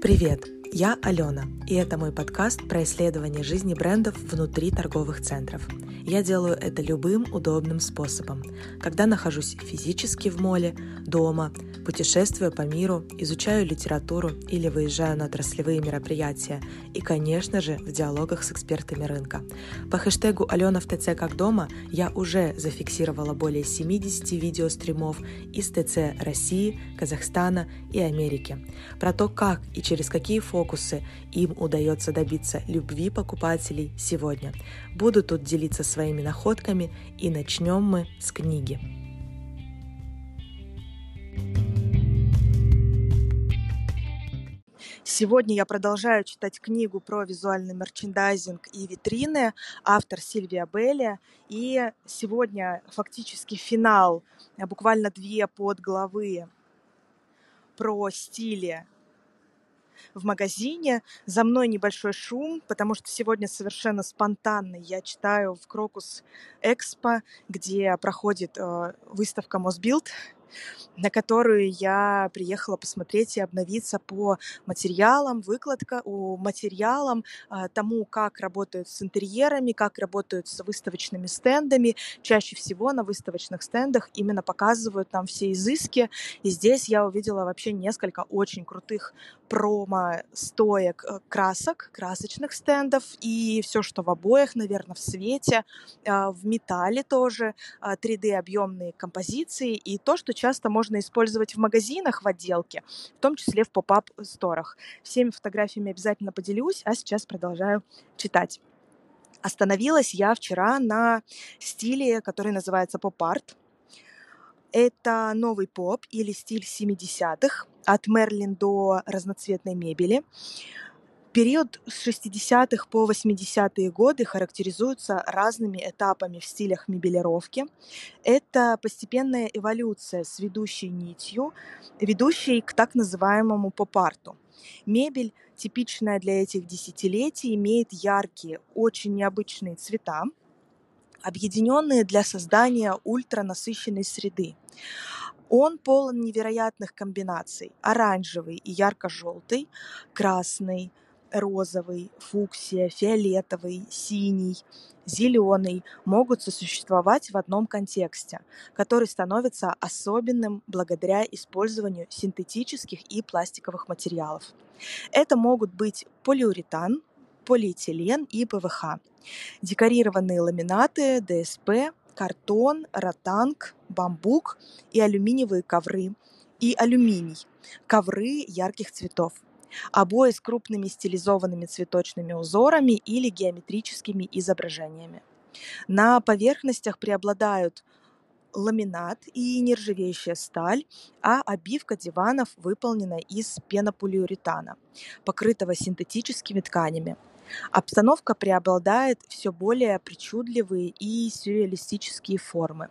Привет, я Алена, и это мой подкаст про исследование жизни брендов внутри торговых центров. Я делаю это любым удобным способом, когда нахожусь физически в моле, дома, путешествую по миру, изучаю литературу или выезжаю на отраслевые мероприятия и, конечно же, в диалогах с экспертами рынка. По хэштегу «Алена в ТЦ как дома» я уже зафиксировала более 70 видеостримов из ТЦ России, Казахстана и Америки про то, как и через какие фокусы им удается добиться любви покупателей сегодня. Буду тут делиться своими находками и начнем мы с книги. Сегодня я продолжаю читать книгу про визуальный мерчендайзинг и витрины, автор Сильвия Белли. И сегодня фактически финал, буквально две подглавы про стили в магазине. За мной небольшой шум, потому что сегодня совершенно спонтанно я читаю в Крокус Экспо, где проходит э, выставка Мосбилд на которую я приехала посмотреть и обновиться по материалам, выкладка у материалам, а, тому, как работают с интерьерами, как работают с выставочными стендами. Чаще всего на выставочных стендах именно показывают нам все изыски. И здесь я увидела вообще несколько очень крутых промо-стоек э, красок, красочных стендов и все, что в обоях, наверное, в свете, а, в металле тоже, 3D-объемные а, композиции и то, что часто можно использовать в магазинах в отделке, в том числе в поп-ап-сторах. Всеми фотографиями обязательно поделюсь, а сейчас продолжаю читать. Остановилась я вчера на стиле, который называется поп-арт. Это новый поп или стиль 70-х, от Мерлин до разноцветной мебели. Период с 60-х по 80-е годы характеризуется разными этапами в стилях мебелировки. Это постепенная эволюция с ведущей нитью, ведущей к так называемому поп-арту. Мебель, типичная для этих десятилетий, имеет яркие, очень необычные цвета, объединенные для создания ультранасыщенной среды. Он полон невероятных комбинаций. Оранжевый и ярко-желтый, красный, розовый, фуксия, фиолетовый, синий, зеленый могут сосуществовать в одном контексте, который становится особенным благодаря использованию синтетических и пластиковых материалов. Это могут быть полиуретан, полиэтилен и ПВХ, декорированные ламинаты, ДСП, картон, ротанг, бамбук и алюминиевые ковры, и алюминий, ковры ярких цветов обои с крупными стилизованными цветочными узорами или геометрическими изображениями. На поверхностях преобладают ламинат и нержавеющая сталь, а обивка диванов выполнена из пенополиуретана, покрытого синтетическими тканями. Обстановка преобладает все более причудливые и сюрреалистические формы.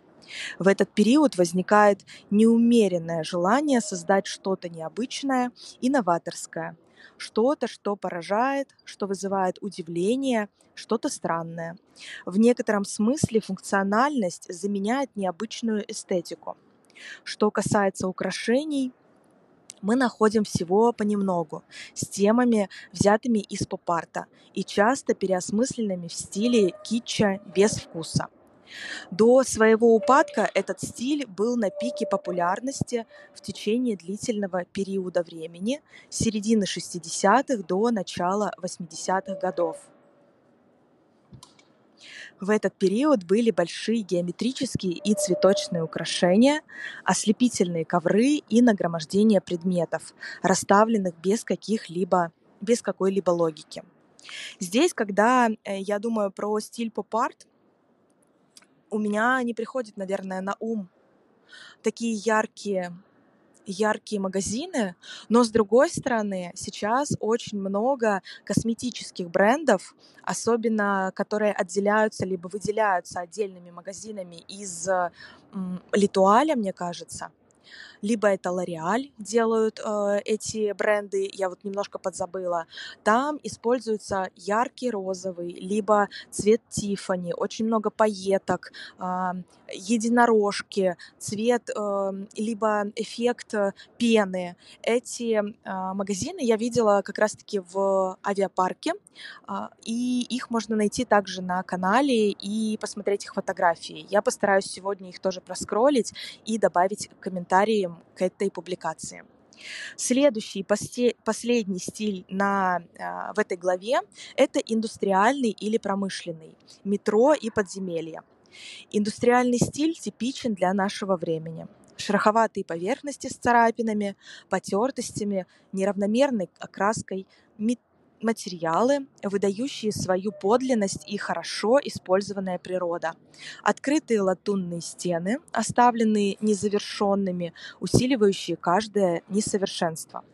В этот период возникает неумеренное желание создать что-то необычное и новаторское, что-то, что поражает, что вызывает удивление, что-то странное. В некотором смысле функциональность заменяет необычную эстетику. Что касается украшений, мы находим всего понемногу, с темами, взятыми из поп-арта и часто переосмысленными в стиле китча без вкуса. До своего упадка этот стиль был на пике популярности в течение длительного периода времени, с середины 60-х до начала 80-х годов. В этот период были большие геометрические и цветочные украшения, ослепительные ковры и нагромождение предметов, расставленных без каких-либо без какой-либо логики. Здесь, когда э, я думаю про стиль поп-арт, у меня не приходит, наверное, на ум такие яркие яркие магазины, но с другой стороны, сейчас очень много косметических брендов, особенно которые отделяются либо выделяются отдельными магазинами из м, Литуаля, мне кажется. Либо это L'Oreal делают э, эти бренды, я вот немножко подзабыла. Там используется яркий розовый, либо цвет Тифани, очень много пайеток, э, единорожки, цвет, э, либо эффект э, пены. Эти э, магазины я видела как раз-таки в авиапарке, э, и их можно найти также на канале и посмотреть их фотографии. Я постараюсь сегодня их тоже проскролить и добавить комментарии к этой публикации. Следующий, последний стиль на, а, в этой главе – это индустриальный или промышленный, метро и подземелья. Индустриальный стиль типичен для нашего времени. Шероховатые поверхности с царапинами, потертостями, неравномерной окраской, материалы, выдающие свою подлинность и хорошо использованная природа. Открытые латунные стены, оставленные незавершенными, усиливающие каждое несовершенство.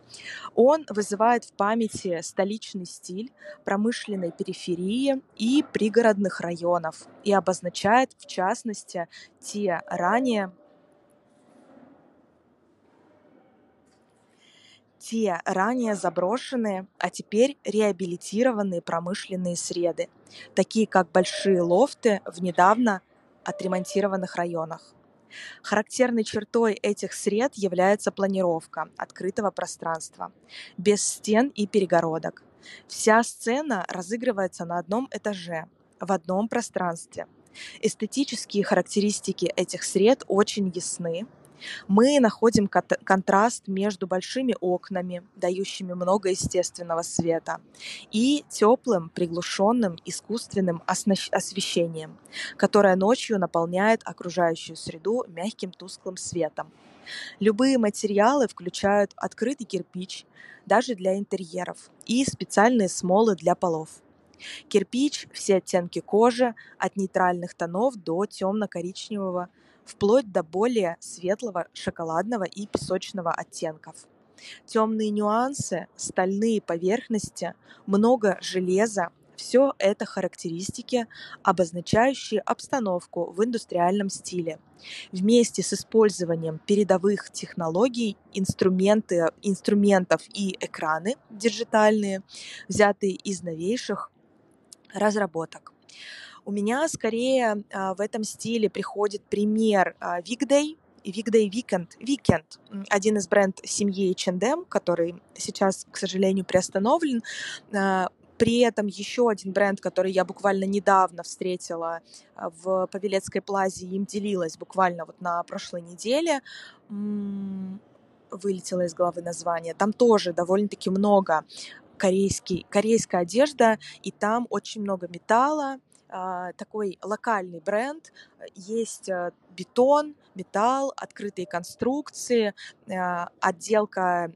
Он вызывает в памяти столичный стиль промышленной периферии и пригородных районов и обозначает, в частности, те ранее те ранее заброшенные, а теперь реабилитированные промышленные среды, такие как большие лофты в недавно отремонтированных районах. Характерной чертой этих сред является планировка открытого пространства, без стен и перегородок. Вся сцена разыгрывается на одном этаже, в одном пространстве. Эстетические характеристики этих сред очень ясны, мы находим контраст между большими окнами, дающими много естественного света, и теплым, приглушенным искусственным освещением, которое ночью наполняет окружающую среду мягким тусклым светом. Любые материалы включают открытый кирпич, даже для интерьеров, и специальные смолы для полов. Кирпич – все оттенки кожи, от нейтральных тонов до темно-коричневого вплоть до более светлого шоколадного и песочного оттенков. Темные нюансы, стальные поверхности, много железа – все это характеристики, обозначающие обстановку в индустриальном стиле. Вместе с использованием передовых технологий, инструменты, инструментов и экраны диджитальные, взятые из новейших разработок. У меня скорее а, в этом стиле приходит пример а, Weekday, Weekend, Weekend, один из бренд семьи H&M, который сейчас, к сожалению, приостановлен. А, при этом еще один бренд, который я буквально недавно встретила в Павелецкой плазе, им делилась буквально вот на прошлой неделе, вылетело из головы название. Там тоже довольно-таки много корейский, корейская одежда, и там очень много металла, такой локальный бренд. Есть а, бетон, металл, открытые конструкции, а, отделка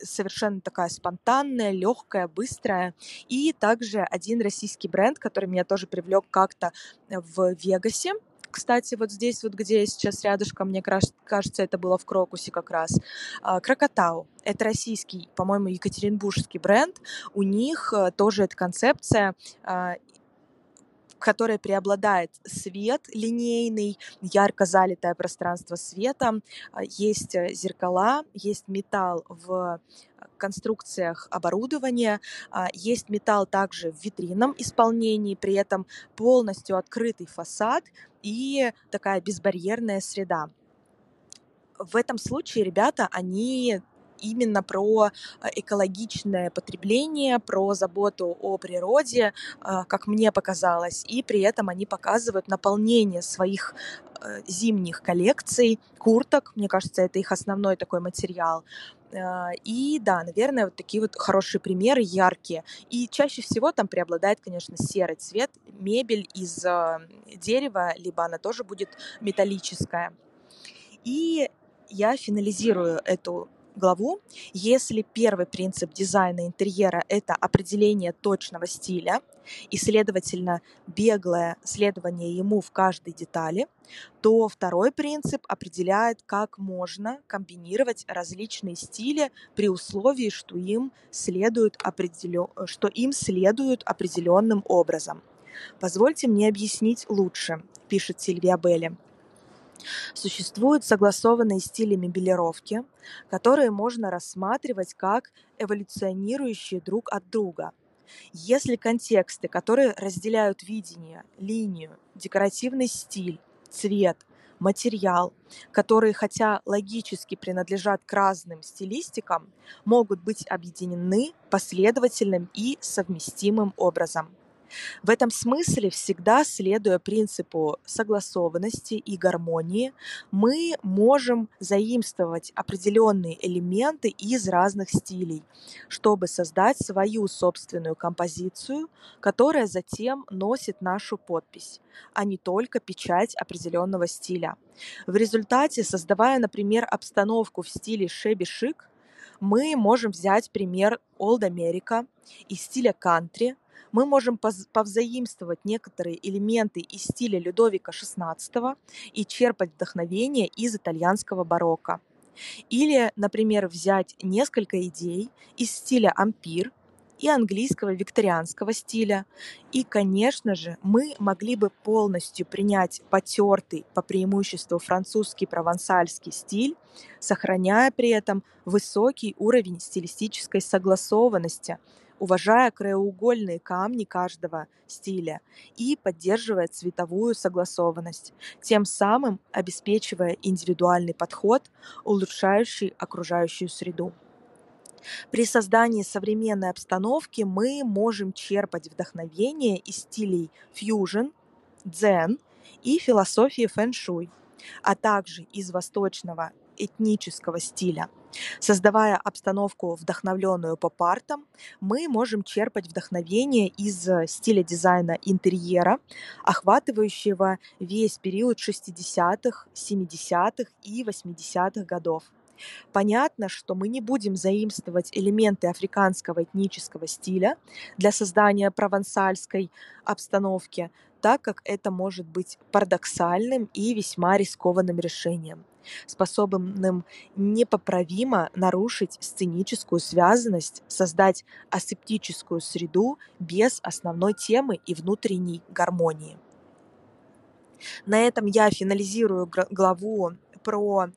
совершенно такая спонтанная, легкая, быстрая. И также один российский бренд, который меня тоже привлек как-то в Вегасе. Кстати, вот здесь, вот где я сейчас рядышком, мне кажется, это было в Крокусе как раз. Крокотау. Это российский, по-моему, екатеринбургский бренд. У них э, тоже эта концепция в которой преобладает свет линейный, ярко залитое пространство светом, а, есть э, зеркала, есть металл в конструкциях оборудования, а, есть металл также в витринном исполнении, при этом полностью открытый фасад и такая безбарьерная среда. В этом случае ребята, они именно про э, экологичное потребление, про заботу о природе, э, как мне показалось, и при этом они показывают наполнение своих э, зимних коллекций, курток, мне кажется, это их основной такой материал. И да, наверное, вот такие вот хорошие примеры, яркие. И чаще всего там преобладает, конечно, серый цвет. Мебель из дерева, либо она тоже будет металлическая. И я финализирую эту главу. Если первый принцип дизайна интерьера — это определение точного стиля и, следовательно, беглое следование ему в каждой детали, то второй принцип определяет, как можно комбинировать различные стили при условии, что им следует, определен... что им следуют определенным образом. Позвольте мне объяснить лучше, пишет Сильвия Белли. Существуют согласованные стили мебелировки, которые можно рассматривать как эволюционирующие друг от друга. Если контексты, которые разделяют видение, линию, декоративный стиль, цвет, материал, которые, хотя логически принадлежат к разным стилистикам, могут быть объединены последовательным и совместимым образом. В этом смысле, всегда следуя принципу согласованности и гармонии, мы можем заимствовать определенные элементы из разных стилей, чтобы создать свою собственную композицию, которая затем носит нашу подпись, а не только печать определенного стиля. В результате, создавая, например, обстановку в стиле шеби-шик, мы можем взять пример Old America из стиля кантри – мы можем повзаимствовать некоторые элементы из стиля Людовика XVI и черпать вдохновение из итальянского барокко. Или, например, взять несколько идей из стиля ампир и английского викторианского стиля. И, конечно же, мы могли бы полностью принять потертый по преимуществу французский провансальский стиль, сохраняя при этом высокий уровень стилистической согласованности – уважая краеугольные камни каждого стиля и поддерживая цветовую согласованность, тем самым обеспечивая индивидуальный подход, улучшающий окружающую среду. При создании современной обстановки мы можем черпать вдохновение из стилей фьюжн, дзен и философии фэн-шуй, а также из восточного этнического стиля. Создавая обстановку, вдохновленную поп-артом, мы можем черпать вдохновение из э, стиля дизайна интерьера, охватывающего весь период 60-х, 70-х и 80-х годов. Понятно, что мы не будем заимствовать элементы африканского этнического стиля для создания провансальской обстановки, так как это может быть парадоксальным и весьма рискованным решением способным непоправимо нарушить сценическую связанность, создать асептическую среду без основной темы и внутренней гармонии. На этом я финализирую главу про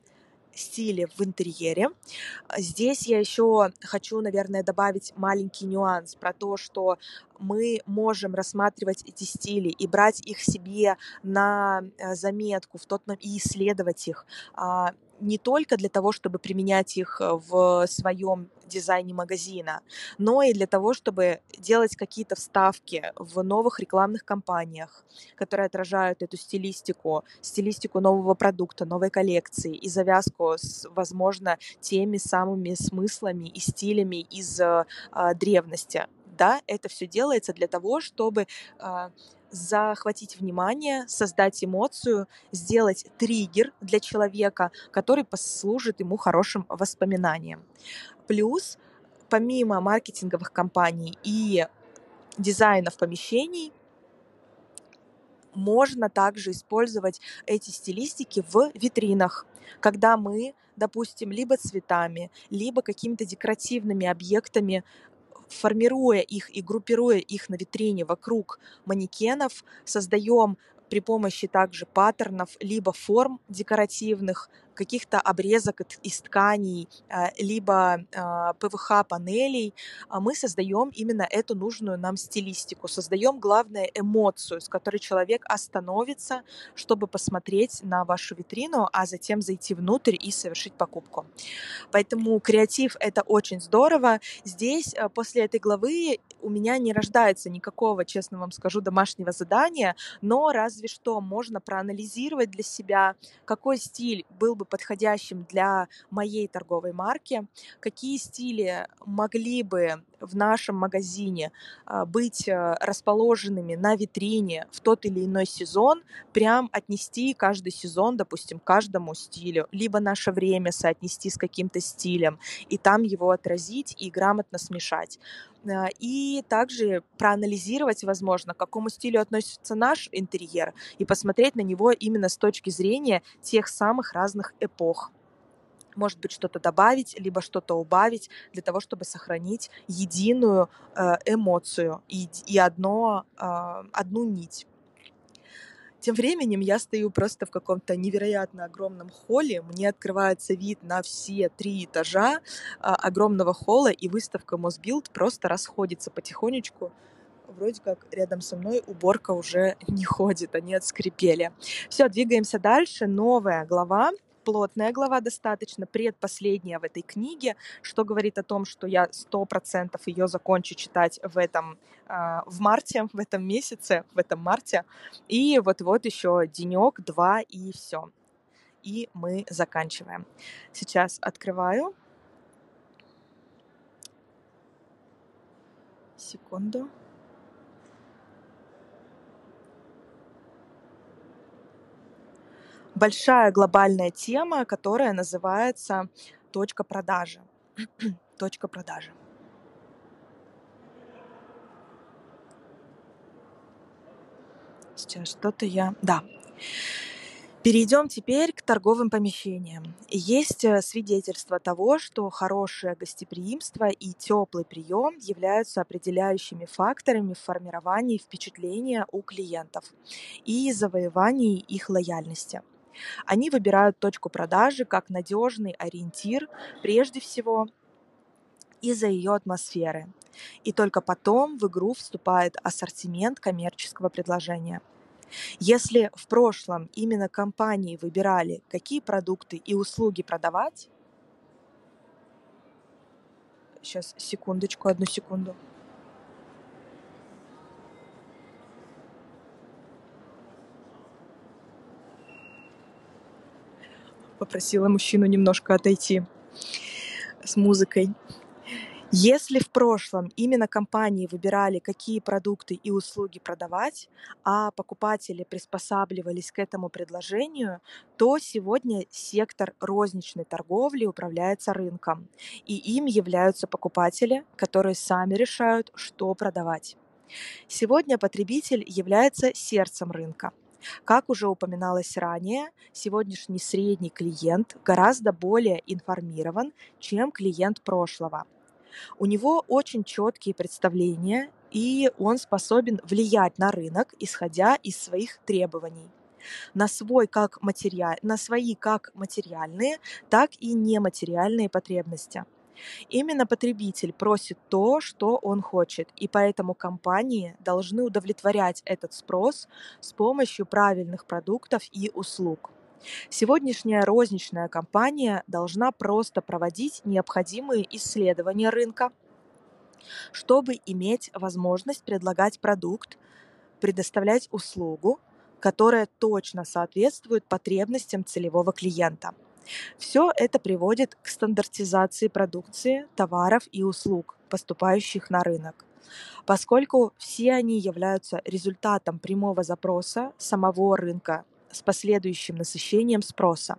стиле в интерьере. Здесь я еще хочу, наверное, добавить маленький нюанс про то, что мы можем рассматривать эти стили и брать их себе на э, заметку в тот и исследовать их а, не только для того, чтобы применять их э, в своем дизайне магазина, но и для того, чтобы делать какие-то вставки в новых рекламных кампаниях, которые отражают эту стилистику, стилистику нового продукта, новой коллекции и завязку с, возможно, теми самыми смыслами и стилями из э, древности. Да, это все делается для того, чтобы э, захватить внимание, создать эмоцию, сделать триггер для человека, который послужит ему хорошим воспоминанием. Плюс, помимо маркетинговых компаний и дизайнов помещений, можно также использовать эти стилистики в витринах, когда мы, допустим, либо цветами, либо какими-то декоративными объектами формируя их и группируя их на витрине вокруг манекенов, создаем при помощи также паттернов либо форм декоративных, каких-то обрезок из тканей, а, либо а, ПВХ-панелей, а мы создаем именно эту нужную нам стилистику, создаем, главное, эмоцию, с которой человек остановится, чтобы посмотреть на вашу витрину, а затем зайти внутрь и совершить покупку. Поэтому креатив — это очень здорово. Здесь после этой главы у меня не рождается никакого, честно вам скажу, домашнего задания, но разве что можно проанализировать для себя, какой стиль был бы бы подходящим для моей торговой марки, какие стили могли бы в нашем магазине а, быть э, расположенными на витрине в тот или иной сезон, прям отнести каждый сезон, допустим, каждому стилю, либо наше время соотнести с каким-то стилем, и там его отразить и грамотно смешать. А, и также проанализировать, возможно, к какому стилю относится наш интерьер, и посмотреть на него именно с точки зрения тех самых разных эпох может быть, что-то добавить, либо что-то убавить для того, чтобы сохранить единую э, эмоцию и, и одно, э, одну нить. Тем временем я стою просто в каком-то невероятно огромном холле. Мне открывается вид на все три этажа а, огромного холла, и выставка Мосбилд просто расходится потихонечку. Вроде как рядом со мной уборка уже не ходит, они отскрипели. Все, двигаемся дальше. Новая глава плотная глава достаточно, предпоследняя в этой книге, что говорит о том, что я сто процентов ее закончу читать в этом, а, в марте, в этом месяце, в этом марте. И вот-вот еще денек, два и все. И мы заканчиваем. Сейчас открываю. Секунду. Большая глобальная тема, которая называется точка продажи. точка продажи. Сейчас что-то я... Да. Перейдем теперь к торговым помещениям. Есть э, свидетельство того, что хорошее гостеприимство и теплый прием являются определяющими факторами в формировании впечатления у клиентов и завоевании их лояльности. Они выбирают точку продажи как надежный ориентир прежде всего из-за ее атмосферы. И только потом в игру вступает ассортимент коммерческого предложения. Если в прошлом именно компании выбирали, какие продукты и услуги продавать, сейчас секундочку, одну секунду. Попросила мужчину немножко отойти с музыкой. Если в прошлом именно компании выбирали, какие продукты и услуги продавать, а покупатели приспосабливались к этому предложению, то сегодня сектор розничной торговли управляется рынком, и им являются покупатели, которые сами решают, что продавать. Сегодня потребитель является сердцем рынка. Как уже упоминалось ранее, сегодняшний средний клиент гораздо более информирован, чем клиент прошлого. У него очень четкие представления, и он способен влиять на рынок, исходя из своих требований на, свой как материаль, на свои как материальные, так и нематериальные потребности. Именно потребитель просит то, что он хочет, и поэтому компании должны удовлетворять этот спрос с помощью правильных продуктов и услуг. Сегодняшняя розничная компания должна просто проводить необходимые исследования рынка, чтобы иметь возможность предлагать продукт, предоставлять услугу, которая точно соответствует потребностям целевого клиента – все это приводит к стандартизации продукции, товаров и услуг, поступающих на рынок, поскольку все они являются результатом прямого запроса самого рынка с последующим насыщением спроса.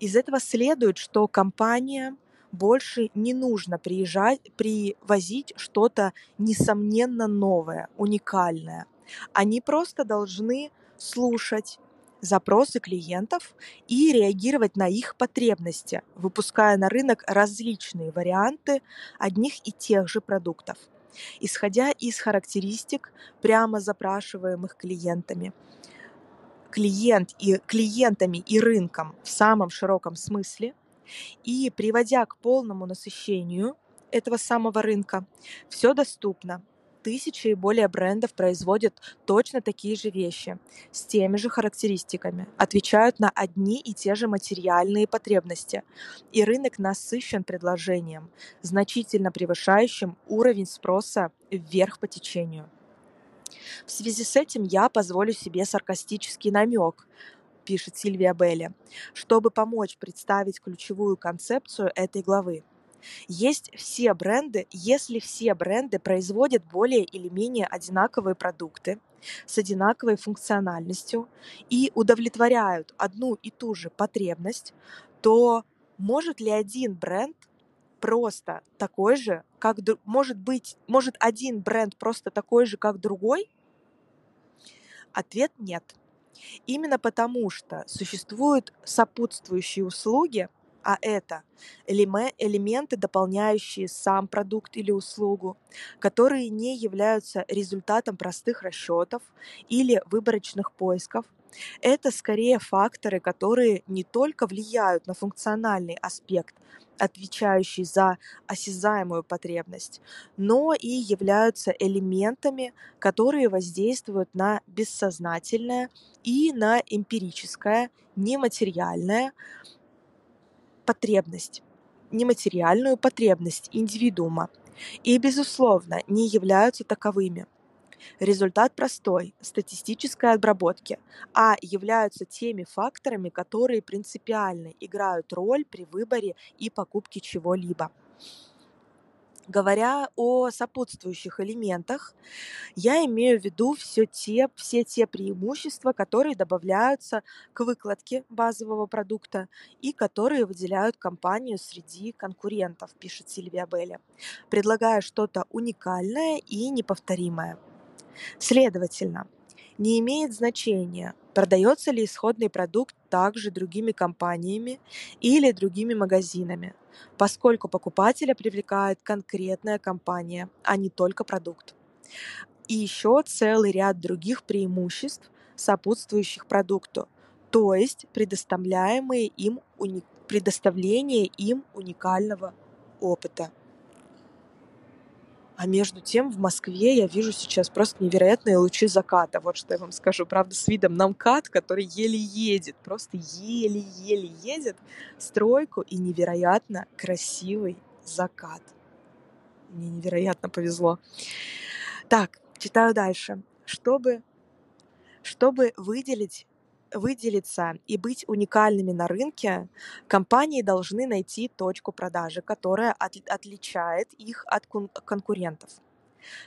Из этого следует, что компания больше не нужно приезжать, привозить что-то несомненно новое, уникальное. Они просто должны слушать, запросы клиентов и реагировать на их потребности, выпуская на рынок различные варианты одних и тех же продуктов, исходя из характеристик, прямо запрашиваемых клиентами. Клиент и, клиентами и рынком в самом широком смысле и приводя к полному насыщению этого самого рынка, все доступно, тысячи и более брендов производят точно такие же вещи, с теми же характеристиками, отвечают на одни и те же материальные потребности, и рынок насыщен предложением, значительно превышающим уровень спроса вверх по течению. В связи с этим я позволю себе саркастический намек, пишет Сильвия Белли, чтобы помочь представить ключевую концепцию этой главы. Есть все бренды, если все бренды производят более или менее одинаковые продукты с одинаковой функциональностью и удовлетворяют одну и ту же потребность, то может ли один бренд просто такой же, как может быть, может один бренд просто такой же, как другой? Ответ нет. Именно потому, что существуют сопутствующие услуги – а это элементы, дополняющие сам продукт или услугу, которые не являются результатом простых расчетов или выборочных поисков. Это скорее факторы, которые не только влияют на функциональный аспект, отвечающий за осязаемую потребность, но и являются элементами, которые воздействуют на бессознательное и на эмпирическое, нематериальное, потребность, нематериальную потребность индивидуума и, безусловно, не являются таковыми. Результат простой – статистической обработки, а являются теми факторами, которые принципиально играют роль при выборе и покупке чего-либо. Говоря о сопутствующих элементах, я имею в виду все те, все те преимущества, которые добавляются к выкладке базового продукта и которые выделяют компанию среди конкурентов, пишет Сильвия Белли, предлагая что-то уникальное и неповторимое. Следовательно, не имеет значения, продается ли исходный продукт также другими компаниями или другими магазинами, поскольку покупателя привлекает конкретная компания, а не только продукт. И еще целый ряд других преимуществ, сопутствующих продукту, то есть предоставляемые им уни... предоставление им уникального опыта. А между тем в Москве я вижу сейчас просто невероятные лучи заката. Вот что я вам скажу. Правда, с видом на МКАД, который еле едет, просто еле-еле едет стройку и невероятно красивый закат. Мне невероятно повезло. Так, читаю дальше. Чтобы, чтобы выделить выделиться и быть уникальными на рынке, компании должны найти точку продажи, которая от, отличает их от кон- конкурентов.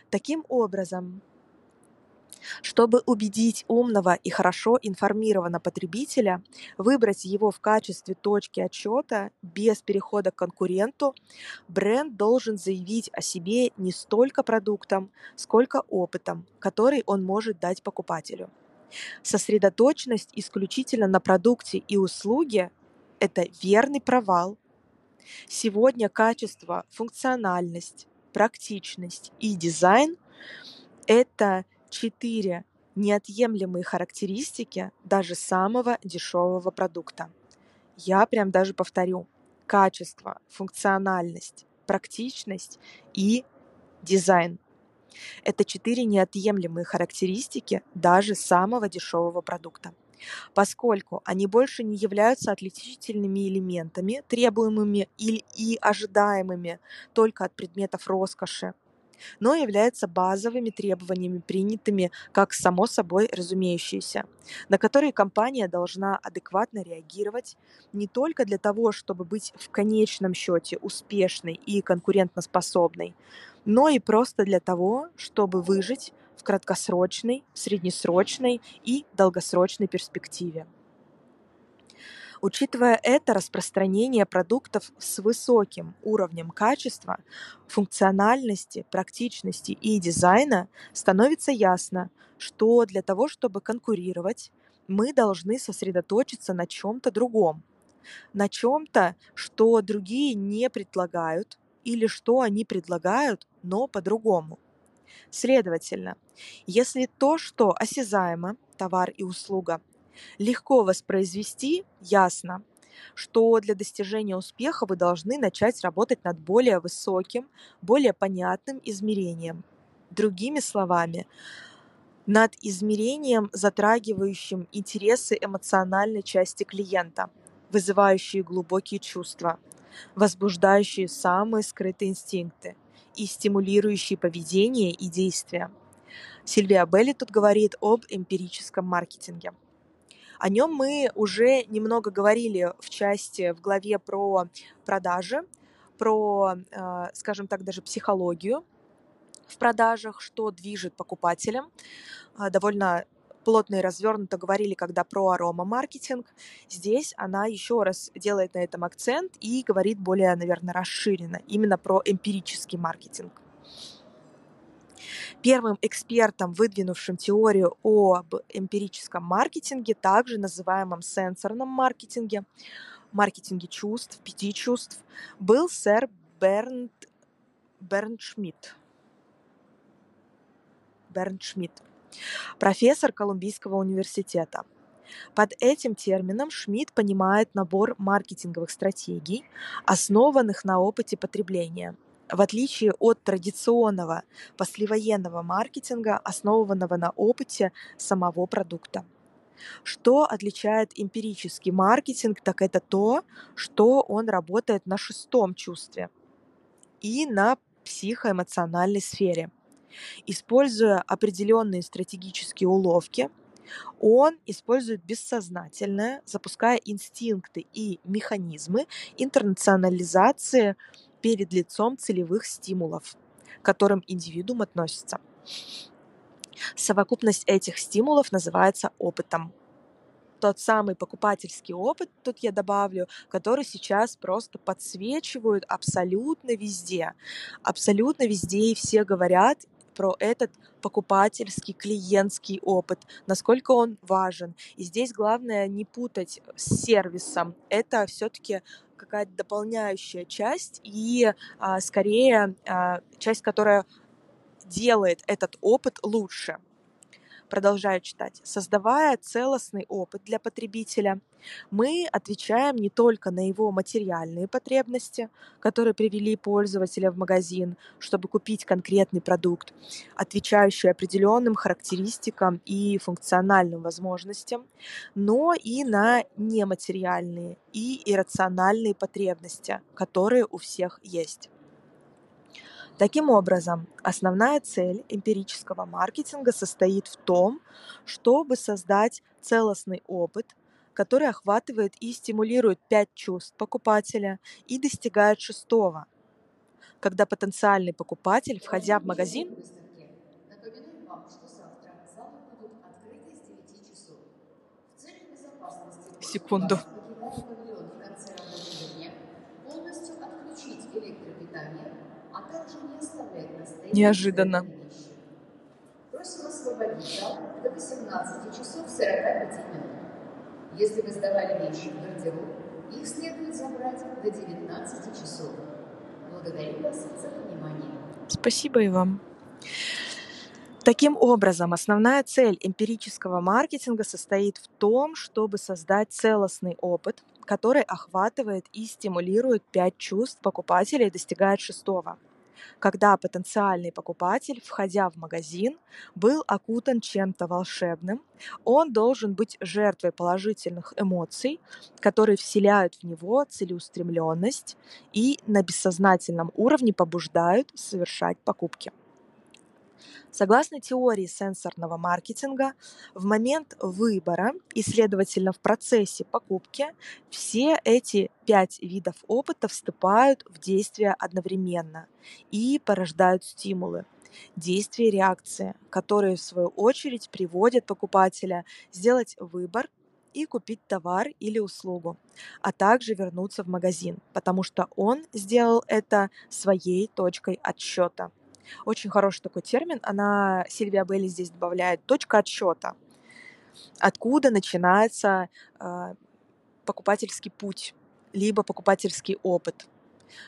Таким образом, чтобы убедить умного и хорошо информированного потребителя, выбрать его в качестве точки отчета без перехода к конкуренту, бренд должен заявить о себе не столько продуктом, сколько опытом, который он может дать покупателю. Сосредоточенность исключительно на продукте и услуге – это верный провал. Сегодня качество, функциональность, практичность и дизайн – это четыре неотъемлемые характеристики даже самого дешевого продукта. Я прям даже повторю. Качество, функциональность, практичность и дизайн. Это четыре неотъемлемые характеристики даже самого дешевого продукта. Поскольку они больше не являются отличительными элементами, требуемыми и ожидаемыми только от предметов роскоши, но являются базовыми требованиями, принятыми как само собой разумеющиеся, на которые компания должна адекватно реагировать не только для того, чтобы быть в конечном счете успешной и конкурентоспособной, но и просто для того, чтобы выжить в краткосрочной, среднесрочной и долгосрочной перспективе. Учитывая это распространение продуктов с высоким уровнем качества, функциональности, практичности и дизайна, становится ясно, что для того, чтобы конкурировать, мы должны сосредоточиться на чем-то другом, на чем-то, что другие не предлагают или что они предлагают, но по-другому. Следовательно, если то, что осязаемо, товар и услуга, легко воспроизвести, ясно, что для достижения успеха вы должны начать работать над более высоким, более понятным измерением. Другими словами, над измерением, затрагивающим интересы эмоциональной части клиента, вызывающие глубокие чувства, возбуждающие самые скрытые инстинкты и стимулирующие поведение и действия. Сильвия Белли тут говорит об эмпирическом маркетинге – о нем мы уже немного говорили в части, в главе про продажи, про, э, скажем так, даже психологию в продажах, что движет покупателем. Э, довольно плотно и развернуто говорили, когда про арома-маркетинг. Здесь она еще раз делает на этом акцент и говорит более, наверное, расширенно, именно про эмпирический маркетинг. Первым экспертом, выдвинувшим теорию об эмпирическом маркетинге, также называемом сенсорном маркетинге, маркетинге чувств, пяти чувств, был сэр Бернт, Берн Шмидт. Берн Шмидт, профессор Колумбийского университета. Под этим термином Шмидт понимает набор маркетинговых стратегий, основанных на опыте потребления, в отличие от традиционного послевоенного маркетинга, основанного на опыте самого продукта. Что отличает эмпирический маркетинг, так это то, что он работает на шестом чувстве и на психоэмоциональной сфере. Используя определенные стратегические уловки, он использует бессознательное, запуская инстинкты и механизмы интернационализации перед лицом целевых стимулов, к которым индивидуум относится. Совокупность этих стимулов называется опытом. Тот самый покупательский опыт, тут я добавлю, который сейчас просто подсвечивают абсолютно везде. Абсолютно везде и все говорят про этот покупательский, клиентский опыт, насколько он важен. И здесь главное не путать с сервисом. Это все-таки какая-то дополняющая часть и а, скорее а, часть, которая делает этот опыт лучше. Продолжаю читать. Создавая целостный опыт для потребителя, мы отвечаем не только на его материальные потребности, которые привели пользователя в магазин, чтобы купить конкретный продукт, отвечающий определенным характеристикам и функциональным возможностям, но и на нематериальные и иррациональные потребности, которые у всех есть. Таким образом, основная цель эмпирического маркетинга состоит в том, чтобы создать целостный опыт, который охватывает и стимулирует пять чувств покупателя и достигает шестого, когда потенциальный покупатель, входя в магазин, секунду. Неожиданно. Просим освободить зал до 18 часов 45 минут. Если вы сдавали вещи в гардероб, их следует забрать до 19 часов. Благодарю вас за внимание. Спасибо и вам. Таким образом, основная цель эмпирического маркетинга состоит в том, чтобы создать целостный опыт, который охватывает и стимулирует пять чувств покупателя и достигает шестого – когда потенциальный покупатель, входя в магазин, был окутан чем-то волшебным, он должен быть жертвой положительных эмоций, которые вселяют в него целеустремленность и на бессознательном уровне побуждают совершать покупки. Согласно теории сенсорного маркетинга, в момент выбора и, следовательно, в процессе покупки все эти пять видов опыта вступают в действие одновременно и порождают стимулы, действия и реакции, которые в свою очередь приводят покупателя сделать выбор и купить товар или услугу, а также вернуться в магазин, потому что он сделал это своей точкой отсчета. Очень хороший такой термин. Она, Сильвия Белли здесь добавляет точка отсчета. Откуда начинается э, покупательский путь, либо покупательский опыт.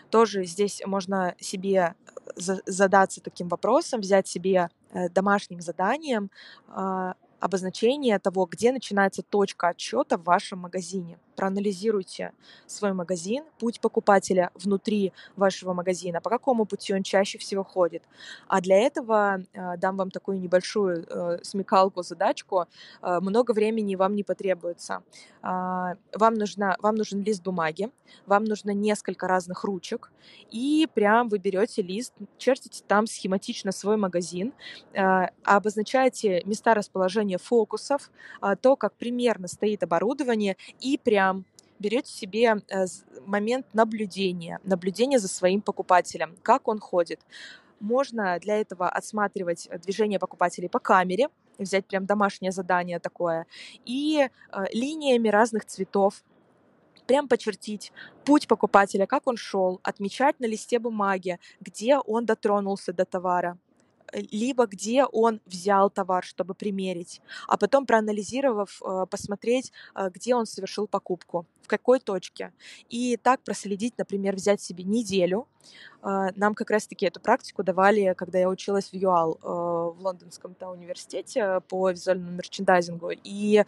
Тоже здесь можно себе э, задаться таким вопросом, взять себе э, домашним заданием э, обозначение того, где начинается точка отсчета в вашем магазине. Проанализируйте свой магазин, путь покупателя внутри вашего магазина, по какому пути он чаще всего ходит. А для этого э, дам вам такую небольшую э, смекалку, задачку. Э, много времени вам не потребуется. Э, вам, нужна, вам нужен лист бумаги, вам нужно несколько разных ручек, и прям вы берете лист, чертите там схематично свой магазин, обозначаете места расположения фокусов, э, то, как примерно стоит оборудование, и прям берете себе э, момент наблюдения, наблюдения за своим покупателем, как он ходит. Можно для этого отсматривать движение покупателей по камере, взять прям домашнее задание такое, и э, линиями разных цветов прям почертить путь покупателя, как он шел, отмечать на листе бумаги, где он дотронулся до товара, либо где он взял товар, чтобы примерить, а потом проанализировав, э, посмотреть, э, где он совершил покупку, в какой точке. И так проследить, например, взять себе неделю. Э, нам как раз-таки эту практику давали, когда я училась в ЮАЛ в лондонском университете по визуальному мерчендайзингу. И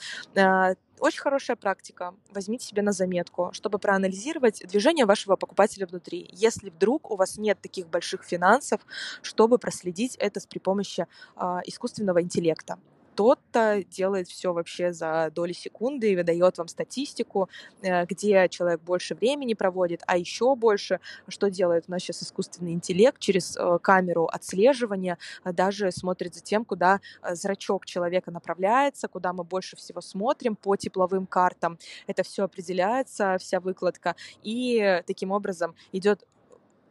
очень хорошая практика. Возьмите себе на заметку, чтобы проанализировать движение вашего покупателя внутри. Если вдруг у вас нет таких больших финансов, чтобы проследить это при помощи э, искусственного интеллекта кто-то делает все вообще за доли секунды и выдает вам статистику, э, где человек больше времени проводит, а еще больше, что делает у нас сейчас искусственный интеллект через э, камеру отслеживания, э, даже смотрит за тем, куда зрачок человека направляется, куда мы больше всего смотрим по тепловым картам. Это все определяется, вся выкладка, и таким образом идет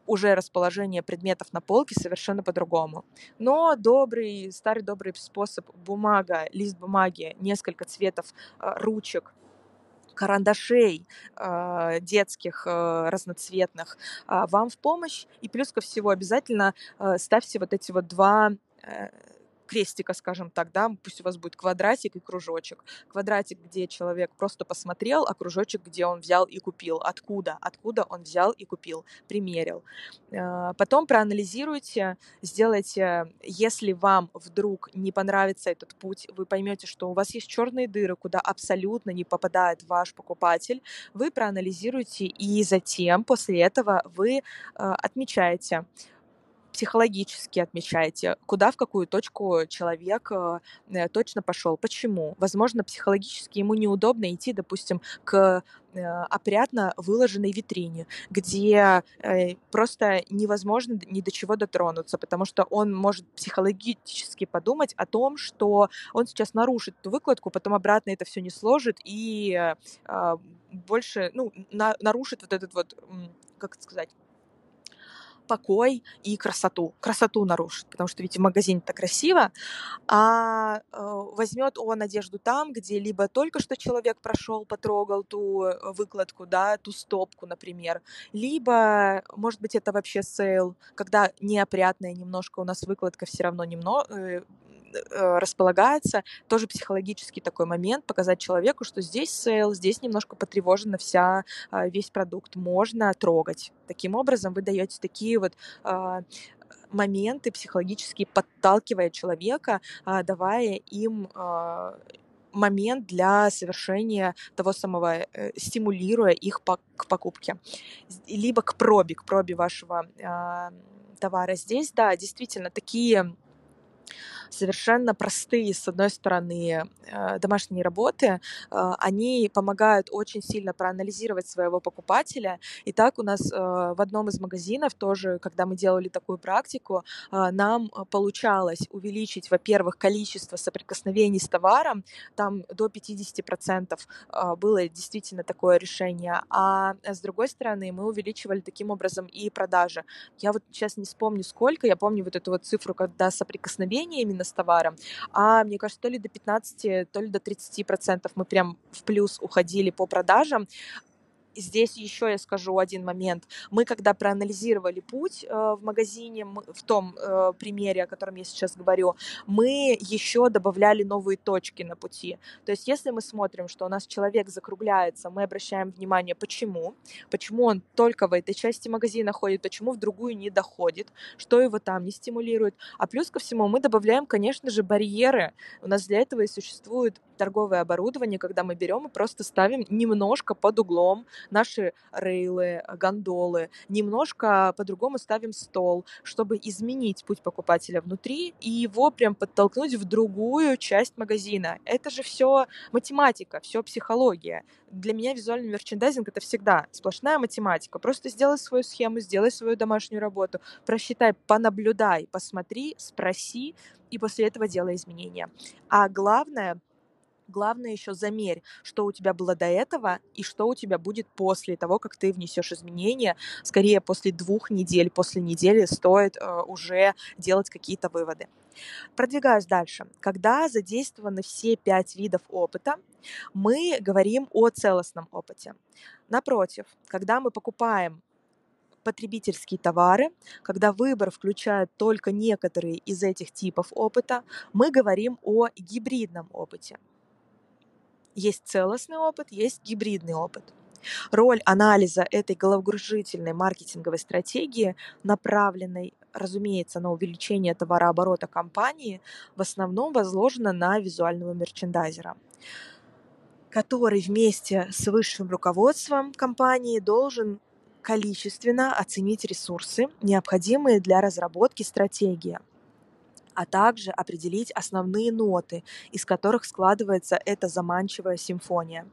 уже расположение предметов на полке совершенно по-другому. Но добрый, старый добрый способ бумага, лист бумаги, несколько цветов э, ручек, карандашей э, детских э, разноцветных э, вам в помощь. И плюс ко всему обязательно э, ставьте вот эти вот два э, крестика, скажем так, да, пусть у вас будет квадратик и кружочек. Квадратик, где человек просто посмотрел, а кружочек, где он взял и купил. Откуда? Откуда он взял и купил, примерил. А, потом проанализируйте, сделайте, если вам вдруг не понравится этот путь, вы поймете, что у вас есть черные дыры, куда абсолютно не попадает ваш покупатель, вы проанализируете и затем после этого вы а, отмечаете, психологически отмечаете, куда, в какую точку человек э, э, точно пошел, почему. Возможно, психологически ему неудобно идти, допустим, к э, опрятно выложенной витрине, где просто невозможно ни до чего дотронуться, потому что он может психологически подумать о том, что он сейчас нарушит эту выкладку, потом обратно это все не сложит и больше, ну, нарушит вот этот вот, как это сказать, покой и красоту. Красоту нарушит, потому что ведь в магазине это красиво, а э, возьмет он одежду там, где либо только что человек прошел, потрогал ту э, выкладку, да, ту стопку, например, либо, может быть, это вообще sale, когда неопрятная немножко у нас выкладка все равно немного, Э, располагается, тоже психологический такой момент, показать человеку, что здесь sale, здесь немножко потревожена вся, а, весь продукт, можно трогать. Таким образом вы даете такие вот а, моменты психологически подталкивая человека, а, давая им момент для совершения того самого, э, стимулируя их к покупке, либо к пробе, к пробе вашего товара. Здесь, да, действительно, такие совершенно простые, с одной стороны, э, домашние работы, э, они помогают очень сильно проанализировать своего покупателя. И так у нас э, в одном из магазинов тоже, когда мы делали такую практику, нам получалось увеличить, во-первых, количество соприкосновений с товаром, там до 50% было действительно такое решение, а с другой стороны мы увеличивали таким образом и продажи. Я вот сейчас не вспомню сколько, я помню вот эту вот цифру, когда соприкосновение именно с товаром, а мне кажется, то ли до 15, то ли до 30 процентов мы прям в плюс уходили по продажам, здесь еще я скажу один момент. Мы, когда проанализировали путь э, в магазине, мы, в том э, примере, о котором я сейчас говорю, мы еще добавляли новые точки на пути. То есть, если мы смотрим, что у нас человек закругляется, мы обращаем внимание, почему, почему он только в этой части магазина ходит, почему в другую не доходит, что его там не стимулирует. А плюс ко всему мы добавляем, конечно же, барьеры. У нас для этого и существует торговое оборудование, когда мы берем и просто ставим немножко под углом наши рейлы, гондолы, немножко по-другому ставим стол, чтобы изменить путь покупателя внутри и его прям подтолкнуть в другую часть магазина. Это же все математика, все психология. Для меня визуальный мерчендайзинг это всегда сплошная математика. Просто сделай свою схему, сделай свою домашнюю работу, просчитай, понаблюдай, посмотри, спроси, и после этого делай изменения. А главное, главное еще замерь, что у тебя было до этого и что у тебя будет после того, как ты внесешь изменения. Скорее, после двух недель, после недели стоит э, уже делать какие-то выводы. Продвигаюсь дальше. Когда задействованы все пять видов опыта, мы говорим о целостном опыте. Напротив, когда мы покупаем потребительские товары, когда выбор включает только некоторые из этих типов опыта, мы говорим о гибридном опыте. Есть целостный опыт, есть гибридный опыт. Роль анализа этой головокружительной маркетинговой стратегии, направленной, разумеется, на увеличение товарооборота компании, в основном возложена на визуального мерчендайзера который вместе с высшим руководством компании должен количественно оценить ресурсы, необходимые для разработки стратегии, а также определить основные ноты, из которых складывается эта заманчивая симфония.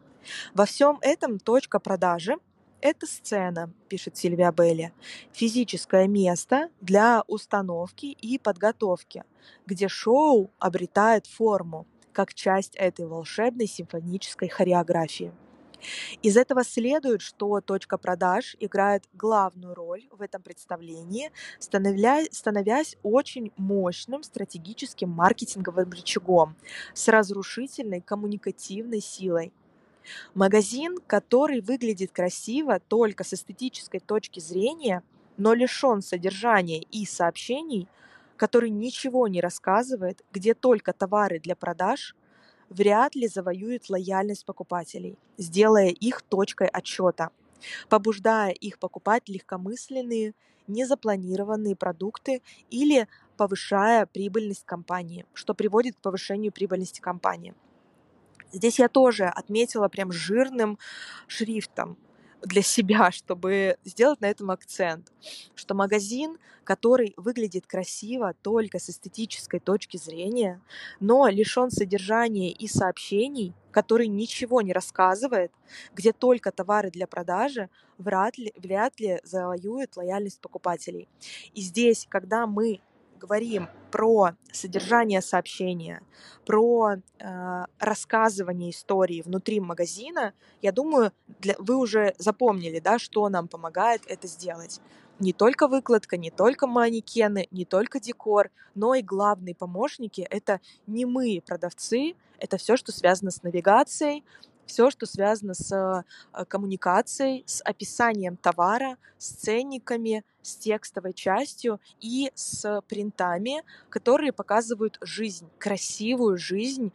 Во всем этом точка продажи – это сцена, пишет Сильвия Белли, физическое место для установки и подготовки, где шоу обретает форму, как часть этой волшебной симфонической хореографии. Из этого следует, что точка продаж играет главную роль в этом представлении, становясь очень мощным стратегическим маркетинговым рычагом с разрушительной коммуникативной силой. Магазин, который выглядит красиво только с эстетической точки зрения, но лишен содержания и сообщений, который ничего не рассказывает, где только товары для продаж, вряд ли завоюет лояльность покупателей, сделая их точкой отсчета, побуждая их покупать легкомысленные, незапланированные продукты или повышая прибыльность компании, что приводит к повышению прибыльности компании. Здесь я тоже отметила прям жирным шрифтом для себя, чтобы сделать на этом акцент, что магазин, который выглядит красиво только с эстетической точки зрения, но лишен содержания и сообщений, который ничего не рассказывает, где только товары для продажи, вряд ли, вряд ли завоюет лояльность покупателей. И здесь, когда мы говорим про содержание сообщения, про э, рассказывание истории внутри магазина, я думаю, для, вы уже запомнили, да, что нам помогает это сделать. Не только выкладка, не только манекены, не только декор, но и главные помощники — это не мы, продавцы, это все, что связано с навигацией, все, что связано с э, коммуникацией, с описанием товара, с ценниками, с текстовой частью и с принтами, которые показывают жизнь, красивую жизнь,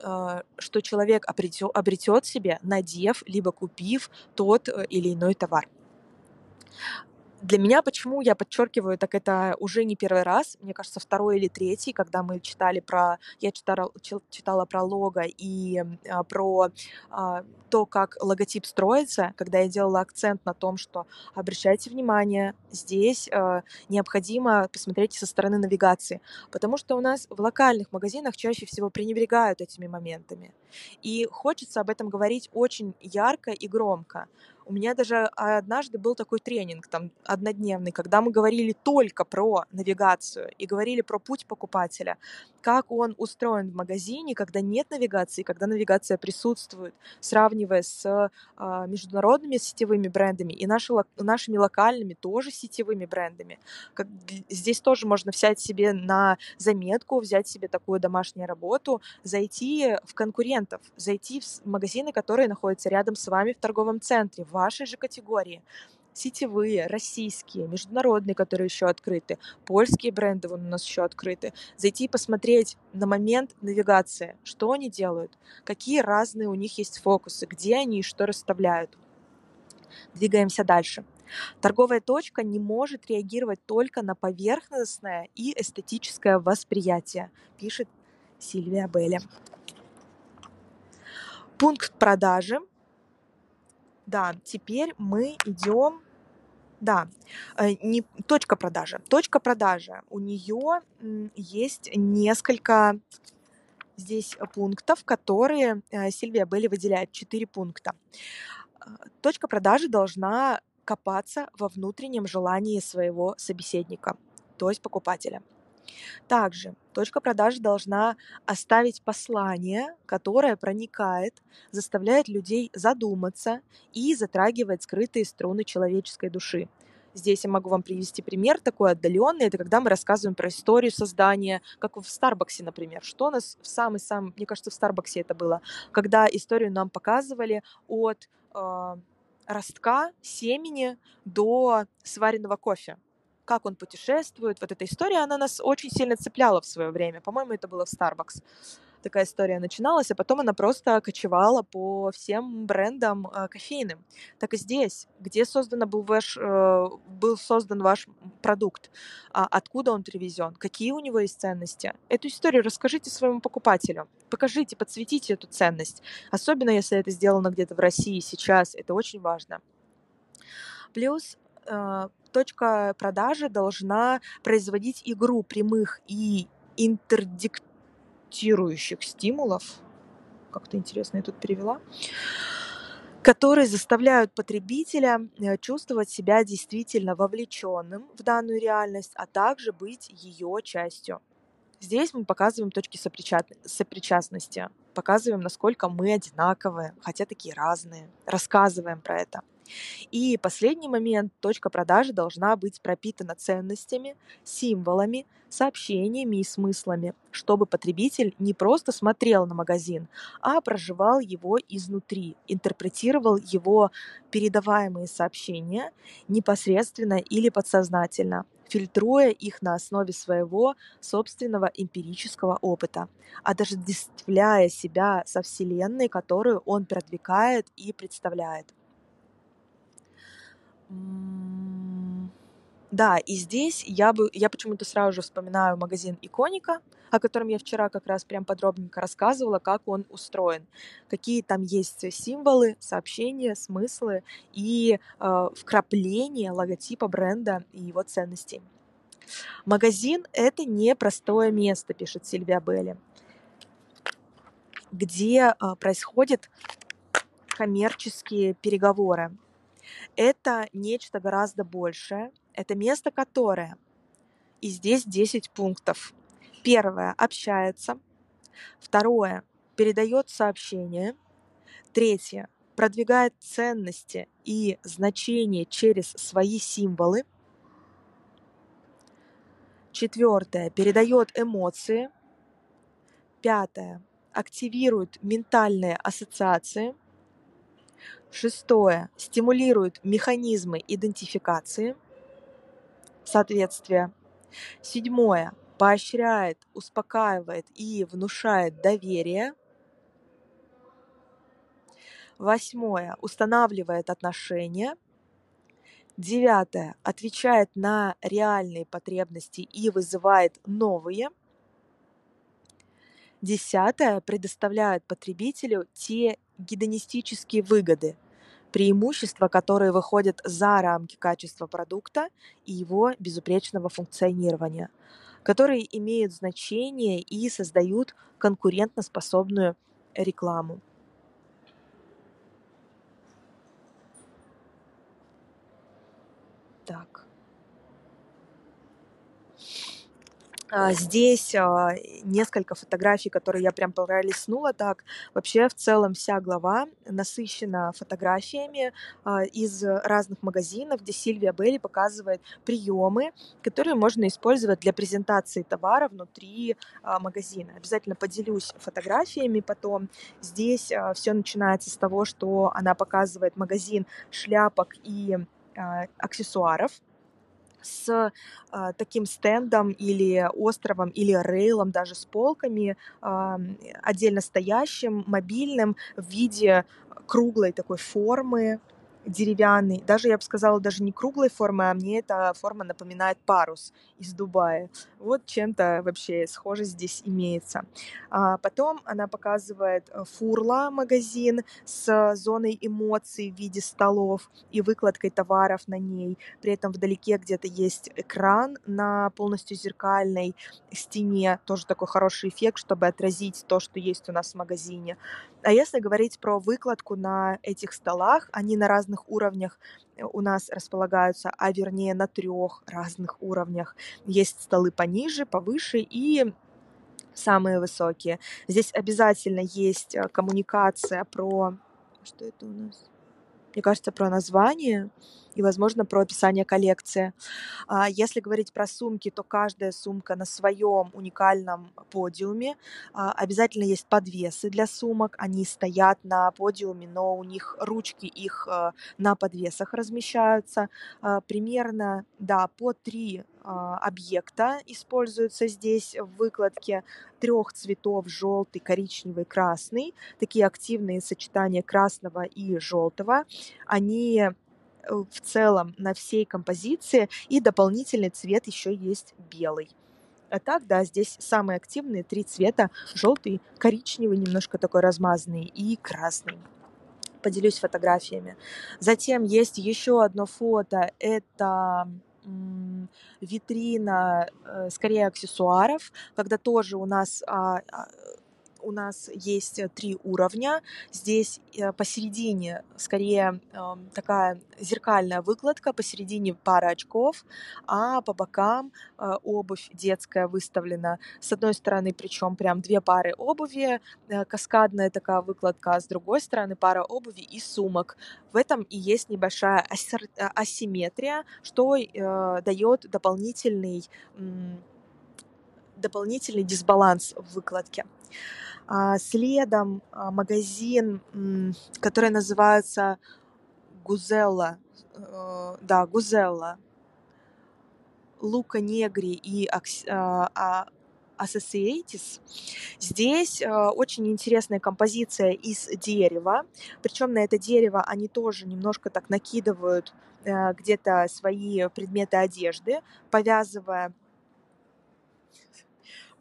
э, что человек обретет, обретет себе, надев либо купив тот э, или иной товар для меня почему я подчеркиваю, так это уже не первый раз, мне кажется, второй или третий, когда мы читали про, я читала, читала про лого и а, про а, то, как логотип строится, когда я делала акцент на том, что обращайте внимание, здесь а, необходимо посмотреть со стороны навигации, потому что у нас в локальных магазинах чаще всего пренебрегают этими моментами. И хочется об этом говорить очень ярко и громко, у меня даже однажды был такой тренинг, там, однодневный, когда мы говорили только про навигацию и говорили про путь покупателя, как он устроен в магазине, когда нет навигации, когда навигация присутствует, сравнивая с э, международными сетевыми брендами и наши, нашими локальными тоже сетевыми брендами. Как, здесь тоже можно взять себе на заметку, взять себе такую домашнюю работу, зайти в конкурентов, зайти в магазины, которые находятся рядом с вами в торговом центре, в вашей же категории сетевые, российские, международные, которые еще открыты, польские бренды вон у нас еще открыты, зайти и посмотреть на момент навигации, что они делают, какие разные у них есть фокусы, где они и что расставляют. Двигаемся дальше. Торговая точка не может реагировать только на поверхностное и эстетическое восприятие, пишет Сильвия Белли. Пункт продажи да, теперь мы идем да, э, не точка продажи. Точка продажи. У нее есть несколько здесь пунктов, которые э, Сильвия Белли выделяет. Четыре пункта. Э, точка продажи должна копаться во внутреннем желании своего собеседника, то есть покупателя. Также точка продажи должна оставить послание, которое проникает, заставляет людей задуматься и затрагивает скрытые струны человеческой души. Здесь я могу вам привести пример такой отдаленный. Это когда мы рассказываем про историю создания, как в Старбаксе, например. Что у нас в самый-самый, мне кажется, в Старбаксе это было, когда историю нам показывали от э, ростка, семени до сваренного кофе. Как он путешествует. Вот эта история, она нас очень сильно цепляла в свое время. По-моему, это было в Starbucks такая история начиналась, а потом она просто кочевала по всем брендам э, кофейным. Так и здесь, где создан был ваш, э, был создан ваш продукт, а откуда он привезен, какие у него есть ценности. Эту историю расскажите своему покупателю, покажите, подсветите эту ценность. Особенно, если это сделано где-то в России сейчас, это очень важно. Плюс точка продажи должна производить игру прямых и интердиктивных мотивирующих стимулов, как-то интересно я тут перевела, которые заставляют потребителя э, чувствовать себя действительно вовлеченным в данную реальность, а также быть ее частью. Здесь мы показываем точки сопричастности, показываем, насколько мы одинаковые, хотя такие разные, рассказываем про это. И последний момент, точка продажи должна быть пропитана ценностями, символами, сообщениями и смыслами, чтобы потребитель не просто смотрел на магазин, а проживал его изнутри, интерпретировал его передаваемые сообщения непосредственно или подсознательно, фильтруя их на основе своего собственного эмпирического опыта, отождествляя себя со Вселенной, которую он продвигает и представляет. Да, и здесь я бы, я почему-то сразу же вспоминаю магазин Иконика, о котором я вчера как раз прям подробненько рассказывала, как он устроен, какие там есть символы, сообщения, смыслы и э, вкрапление логотипа бренда и его ценностей. Магазин — это не простое место, пишет Сильвия Белли, где э, происходят коммерческие переговоры, это нечто гораздо большее. Это место, которое... И здесь 10 пунктов. Первое – общается. Второе – передает сообщение. Третье – продвигает ценности и значения через свои символы. Четвертое – передает эмоции. Пятое – активирует ментальные ассоциации – Шестое. Стимулирует механизмы идентификации, соответствия. Седьмое. Поощряет, успокаивает и внушает доверие. Восьмое. Устанавливает отношения. Девятое. Отвечает на реальные потребности и вызывает новые. Десятое. Предоставляет потребителю те гедонистические выгоды, преимущества, которые выходят за рамки качества продукта и его безупречного функционирования, которые имеют значение и создают конкурентоспособную рекламу. Так. А, здесь а, несколько фотографий, которые я прям пролистнула так. Вообще в целом вся глава насыщена фотографиями а, из разных магазинов, где Сильвия Белли показывает приемы, которые можно использовать для презентации товара внутри магазина. Обязательно поделюсь фотографиями потом. Здесь все начинается с того, что она показывает магазин шляпок и аксессуаров, с э, таким стендом или островом или рейлом, даже с полками, э, отдельно стоящим, мобильным в виде круглой такой формы, деревянный, даже я бы сказала, даже не круглой формы, а мне эта форма напоминает парус из Дубая. Вот чем-то вообще схоже здесь имеется. А потом она показывает э, Фурла магазин с зоной эмоций в виде столов и выкладкой товаров на ней. При этом вдалеке где-то есть экран на полностью зеркальной стене, тоже такой хороший эффект, чтобы отразить то, что есть у нас в магазине. А если говорить про выкладку на этих столах, они на разных уровнях э, у нас располагаются, а вернее на трех разных уровнях. Есть столы пониже, повыше и самые высокие. Здесь обязательно есть э, коммуникация про... Что это у нас? мне кажется, про название и, возможно, про описание коллекции. А если говорить про сумки, то каждая сумка на своем уникальном подиуме. А, обязательно есть подвесы для сумок. Они стоят на подиуме, но у них ручки их э, на подвесах размещаются. А, примерно, да, по три объекта используются здесь в выкладке трех цветов желтый, коричневый, красный. Такие активные сочетания красного и желтого. Они в целом на всей композиции, и дополнительный цвет еще есть белый. А так, да, здесь самые активные три цвета. Желтый, коричневый, немножко такой размазанный и красный. Поделюсь фотографиями. Затем есть еще одно фото. Это витрина, э, скорее аксессуаров, когда тоже у нас а, а, у нас есть э, три уровня. Здесь э, посередине скорее такая зеркальная выкладка, посередине пара очков, а по бокам э, обувь детская выставлена. С одной стороны, причем прям две пары обуви, каскадная такая выкладка, а с другой стороны пара обуви и сумок. В этом и есть небольшая асимметрия, что дает дополнительный дополнительный дисбаланс в выкладке. А, следом а, магазин, который называется Гузелла, э, да, Гузелла, Лука Негри и а, Associates. Здесь очень интересная композиция из дерева. Причем на это дерево они тоже немножко так накидывают э, где-то свои предметы одежды, повязывая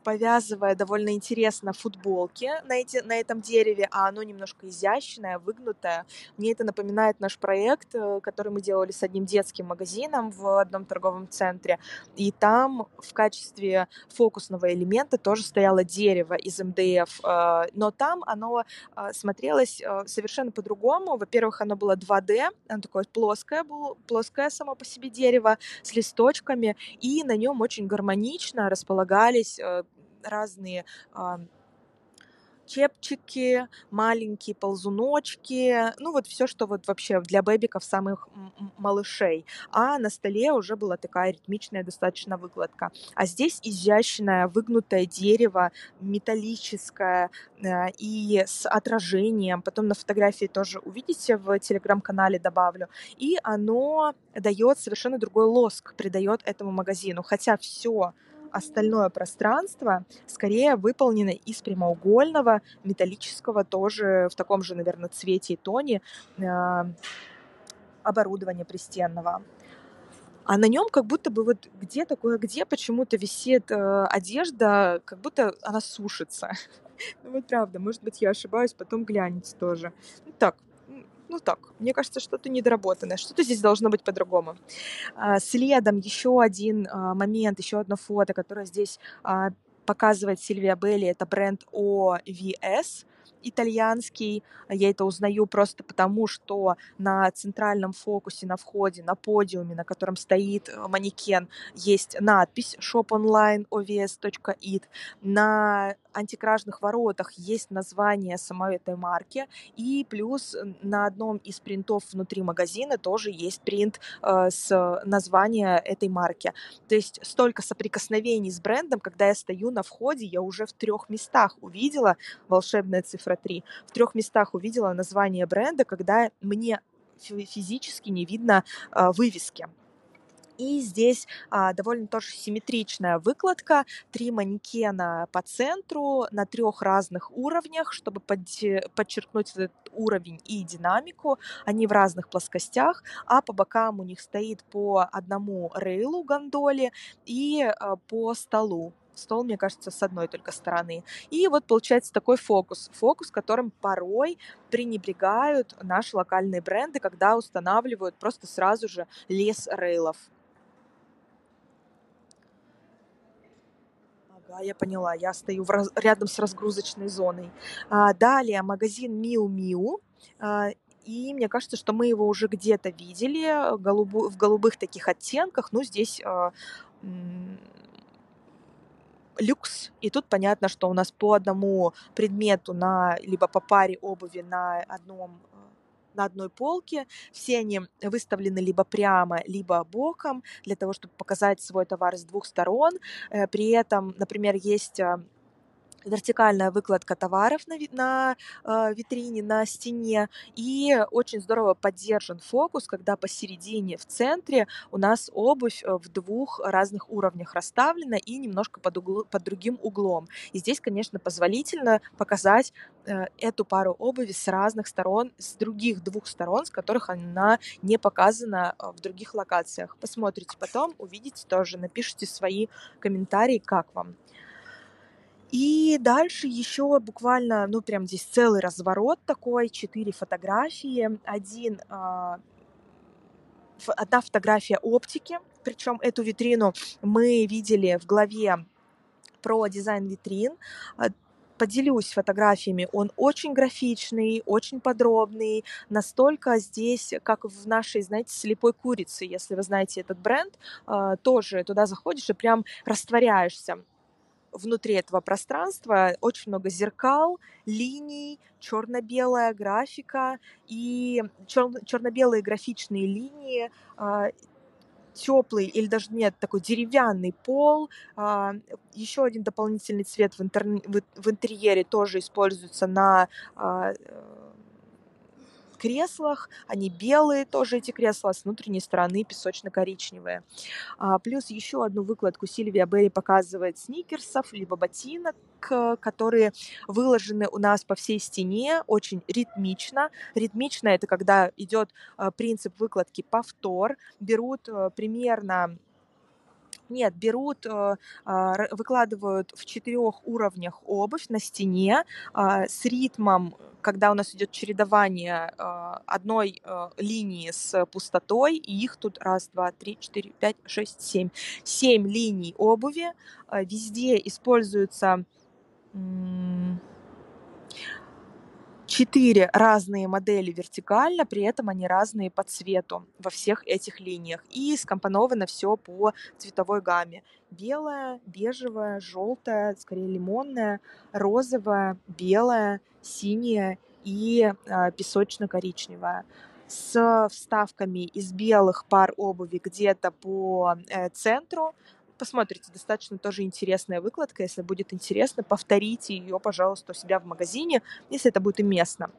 повязывая довольно интересно футболки на, эти, на этом дереве, а оно немножко изящное, выгнутое. Мне это напоминает наш проект, э, который мы делали с одним детским магазином в одном торговом центре. И там в качестве фокусного элемента тоже стояло дерево из МДФ, э, но там оно э, смотрелось совершенно по-другому. Во-первых, оно было 2D, оно такое плоское было, плоское само по себе дерево с листочками, и на нем очень гармонично располагались разные чепчики, маленькие ползуночки, ну вот все, что вот вообще для бэбиков самых малышей. А на столе уже была такая ритмичная достаточно выкладка. А здесь изящное выгнутое дерево, металлическое э, и с отражением. Потом на фотографии тоже увидите в телеграм-канале добавлю. И оно дает совершенно другой лоск, придает этому магазину. Хотя все остальное пространство скорее выполнено из прямоугольного, металлического, тоже в таком же, наверное, цвете и тоне э, оборудования пристенного. А на нем как будто бы вот где такое, где почему-то висит э, одежда, как будто она сушится. ну вот правда, может быть, я ошибаюсь, потом глянете тоже. Ну так, ну так, мне кажется, что-то недоработанное, что-то здесь должно быть по-другому. А, следом еще один а, момент, еще одно фото, которое здесь а, показывает Сильвия Белли, это бренд OVS, итальянский. Я это узнаю просто потому, что на центральном фокусе, на входе, на подиуме, на котором стоит э, манекен, есть надпись shoponline.ovs.it. На антикражных воротах есть название самой этой марки, и плюс на одном из принтов внутри магазина тоже есть принт э, с названия этой марки. То есть столько соприкосновений с брендом, когда я стою на входе, я уже в трех местах увидела волшебная цифра 3, в трех местах увидела название бренда, когда мне физически не видно э, вывески. И здесь а, довольно тоже симметричная выкладка. Три манекена по центру на трех разных уровнях, чтобы под, подчеркнуть этот уровень и динамику. Они в разных плоскостях, а по бокам у них стоит по одному рейлу гондоле и а, по столу стол, мне кажется, с одной только стороны. И вот получается такой фокус. Фокус, которым порой пренебрегают наши локальные бренды, когда устанавливают просто сразу же лес рейлов. Да, я поняла, я стою в раз, рядом с разгрузочной зоной. А, далее магазин Миу Миу. А, и мне кажется, что мы его уже где-то видели голубу, в голубых таких оттенках. Ну, здесь а, люкс. И тут понятно, что у нас по одному предмету на либо по паре обуви на одном на одной полке, все они выставлены либо прямо, либо боком, для того, чтобы показать свой товар с двух сторон. Э, при этом, например, есть а, вертикальная выкладка товаров на, на э, витрине, на стене, и очень здорово поддержан фокус, когда посередине, в центре у нас обувь э, в двух разных уровнях расставлена и немножко под, угл, под другим углом. И здесь, конечно, позволительно показать э, эту пару обуви с разных сторон, с других двух сторон, с которых она не показана э, в других локациях. Посмотрите потом, увидите тоже, напишите свои комментарии, как вам. И дальше еще буквально, ну прям здесь целый разворот такой, четыре фотографии. Один, а, одна фотография оптики, причем эту витрину мы видели в главе про дизайн витрин. А, поделюсь фотографиями. Он очень графичный, очень подробный. Настолько здесь, как в нашей, знаете, слепой курице, если вы знаете этот бренд, а, тоже туда заходишь и прям растворяешься внутри этого пространства очень много зеркал, линий, черно-белая графика и черно-белые графичные линии, а, теплый или даже нет, такой деревянный пол. А, еще один дополнительный цвет в, интер... в интерьере тоже используется на а, креслах. Они белые тоже, эти кресла, с внутренней стороны песочно-коричневые. А, плюс еще одну выкладку Сильвия Берри показывает сникерсов, либо ботинок, которые выложены у нас по всей стене, очень ритмично. Ритмично это когда идет а, принцип выкладки повтор, берут а, примерно нет, берут, э, выкладывают в четырех уровнях обувь на стене с ритмом когда у нас идет чередование э, одной э, линии с пустотой, и их тут раз, два, три, четыре, пять, шесть, семь. Семь линий обуви. Э, везде используются четыре разные модели вертикально, при этом они разные по цвету во всех этих линиях. И скомпоновано все по цветовой гамме. Белая, бежевая, желтая, скорее лимонная, розовая, белая, синяя и э, песочно-коричневая с вставками из белых пар обуви где-то по э, центру, посмотрите, достаточно тоже интересная выкладка. Если будет интересно, повторите ее, пожалуйста, у себя в магазине, если это будет уместно.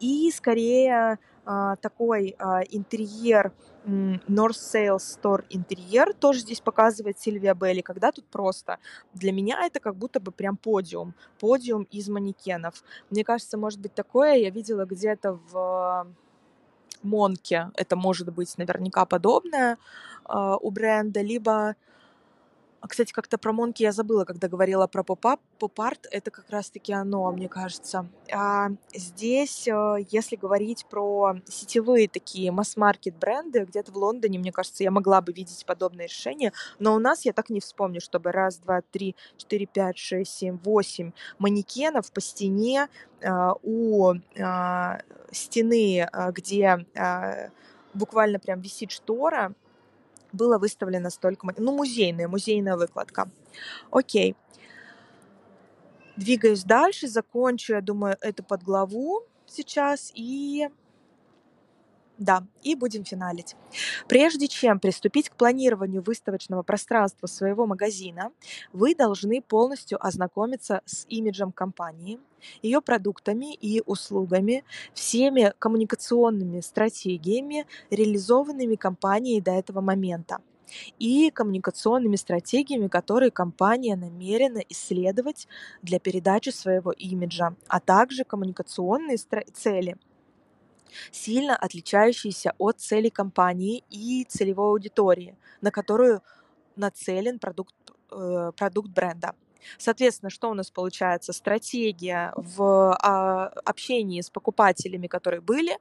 И скорее а, такой а, интерьер North Sales Store интерьер тоже здесь показывает Сильвия Белли, когда тут просто для меня это как будто бы прям подиум, подиум из манекенов. Мне кажется, может быть такое я видела где-то в Monki, это может быть наверняка подобное э, у бренда, либо а, кстати, как-то про Monki я забыла, когда говорила про pop-up. Поп-арт — это как раз-таки оно, мне кажется. А здесь, э, если говорить про сетевые такие масс-маркет бренды, где-то в Лондоне, мне кажется, я могла бы видеть подобное решение, но у нас я так не вспомню, чтобы раз, два, три, четыре, пять, шесть, семь, восемь манекенов по стене а, у а, стены, где буквально прям висит штора, было выставлено столько... Ну, музейная, музейная выкладка. Окей. Двигаюсь дальше, закончу, я думаю, эту подглаву сейчас и да, и будем финалить. Прежде чем приступить к планированию выставочного пространства своего магазина, вы должны полностью ознакомиться с имиджем компании, ее продуктами и услугами, всеми коммуникационными стратегиями, реализованными компанией до этого момента и коммуникационными стратегиями, которые компания намерена исследовать для передачи своего имиджа, а также коммуникационные цели – сильно отличающиеся от цели компании и целевой аудитории, на которую нацелен продукт, э, продукт бренда. Соответственно, что у нас получается? Стратегия в а, общении с покупателями, которые были,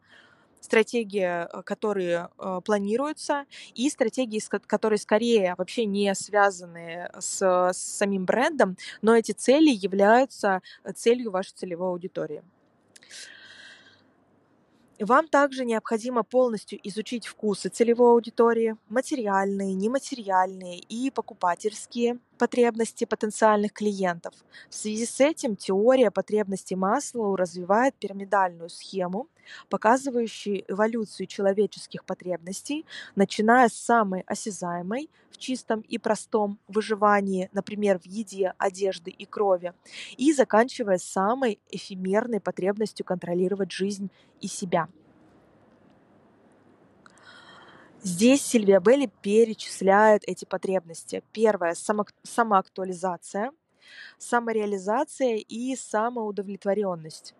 стратегия, э, которые э, планируются, и стратегии, которые скорее вообще не связаны с, с самим брендом, но эти цели являются целью вашей целевой аудитории. Вам также необходимо полностью изучить вкусы целевой аудитории, материальные, нематериальные и покупательские потребности потенциальных клиентов. В связи с этим теория потребностей Маслоу развивает пирамидальную схему, показывающий эволюцию человеческих потребностей, начиная с самой осязаемой в чистом и простом выживании, например, в еде, одежды и крови, и заканчивая самой эфемерной потребностью контролировать жизнь и себя. Здесь Сильвия Белли перечисляет эти потребности. Первое – самоактуализация, самореализация и самоудовлетворенность.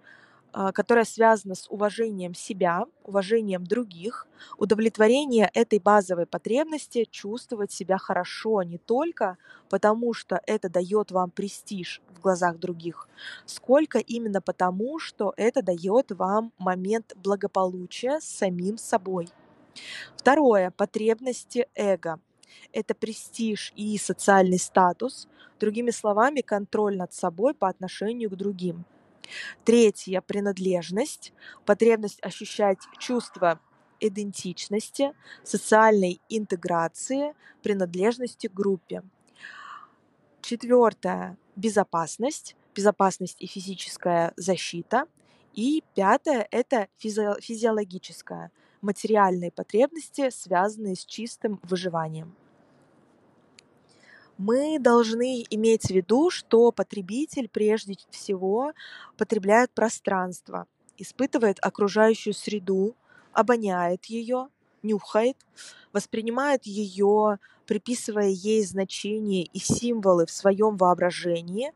А, которая связана с уважением себя, уважением других, удовлетворение этой базовой потребности чувствовать себя хорошо не только потому, что это дает вам престиж в глазах других, сколько именно потому, что это дает вам момент благополучия с самим собой. Второе. Потребности эго. Это престиж и социальный статус, другими словами, контроль над собой по отношению к другим – Третье – принадлежность, потребность ощущать чувство идентичности, социальной интеграции, принадлежности к группе. Четвертое – безопасность, безопасность и физическая защита. И пятое – это физи- физиологическая, материальные потребности, связанные с чистым выживанием мы должны иметь в виду, что потребитель прежде всего потребляет пространство, испытывает окружающую среду, обоняет ее, нюхает, воспринимает ее, приписывая ей значения и символы в своем воображении.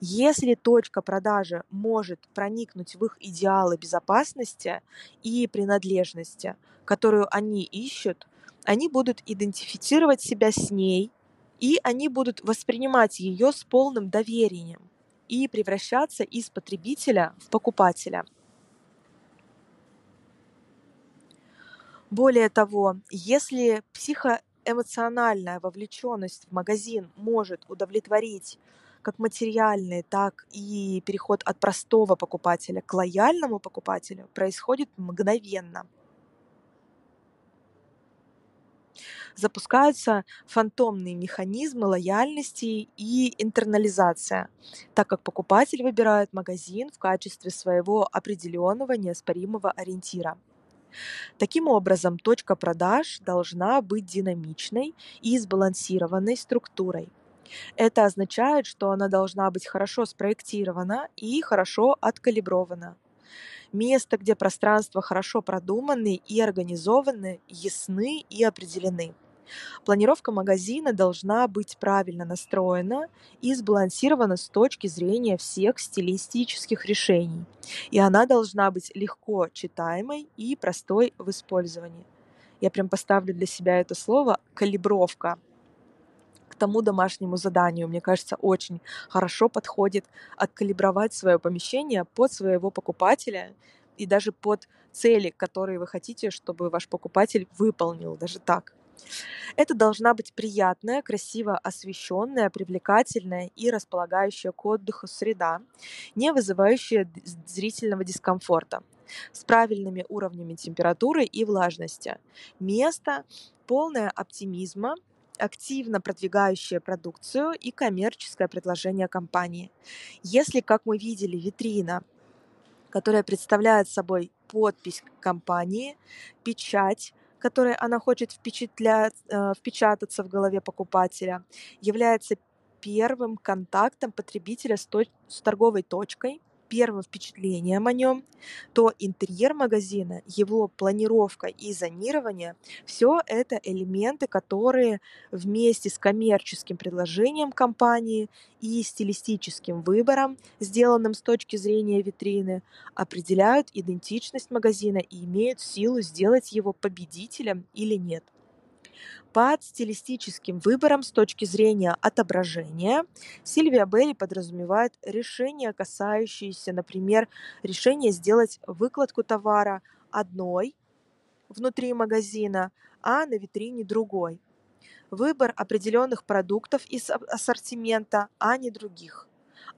Если точка продажи может проникнуть в их идеалы безопасности и принадлежности, которую они ищут, они будут идентифицировать себя с ней и они будут воспринимать ее с полным доверием и превращаться из потребителя в покупателя. Более того, если психоэмоциональная вовлеченность в магазин может удовлетворить как материальный, так и переход от простого покупателя к лояльному покупателю происходит мгновенно – запускаются фантомные механизмы лояльности и интернализация, так как покупатель выбирает магазин в качестве своего определенного неоспоримого ориентира. Таким образом, точка продаж должна быть динамичной и сбалансированной структурой. Это означает, что она должна быть хорошо спроектирована и хорошо откалибрована. Место, где пространства хорошо продуманы и организованы, ясны и определены. Планировка магазина должна быть правильно настроена и сбалансирована с точки зрения всех стилистических решений, и она должна быть легко читаемой и простой в использовании. Я прям поставлю для себя это слово «калибровка», к тому домашнему заданию, мне кажется, очень хорошо подходит откалибровать свое помещение под своего покупателя и даже под цели, которые вы хотите, чтобы ваш покупатель выполнил, даже так. Это должна быть приятная, красиво освещенная, привлекательная и располагающая к отдыху среда, не вызывающая зрительного дискомфорта, с правильными уровнями температуры и влажности. Место полное оптимизма, активно продвигающее продукцию и коммерческое предложение компании. Если, как мы видели, витрина которая представляет собой подпись компании, печать, которой она хочет впечатлять, э, впечататься в голове покупателя, является первым контактом потребителя с, точ- с торговой точкой, первым впечатлением о нем, то интерьер магазина, его планировка и зонирование – все это элементы, которые вместе с коммерческим предложением компании и стилистическим выбором, сделанным с точки зрения витрины, определяют идентичность магазина и имеют силу сделать его победителем или нет. Под стилистическим выбором с точки зрения отображения Сильвия Белли подразумевает решения, касающиеся, например, решения сделать выкладку товара одной внутри магазина, а на витрине другой. Выбор определенных продуктов из ассортимента, а не других.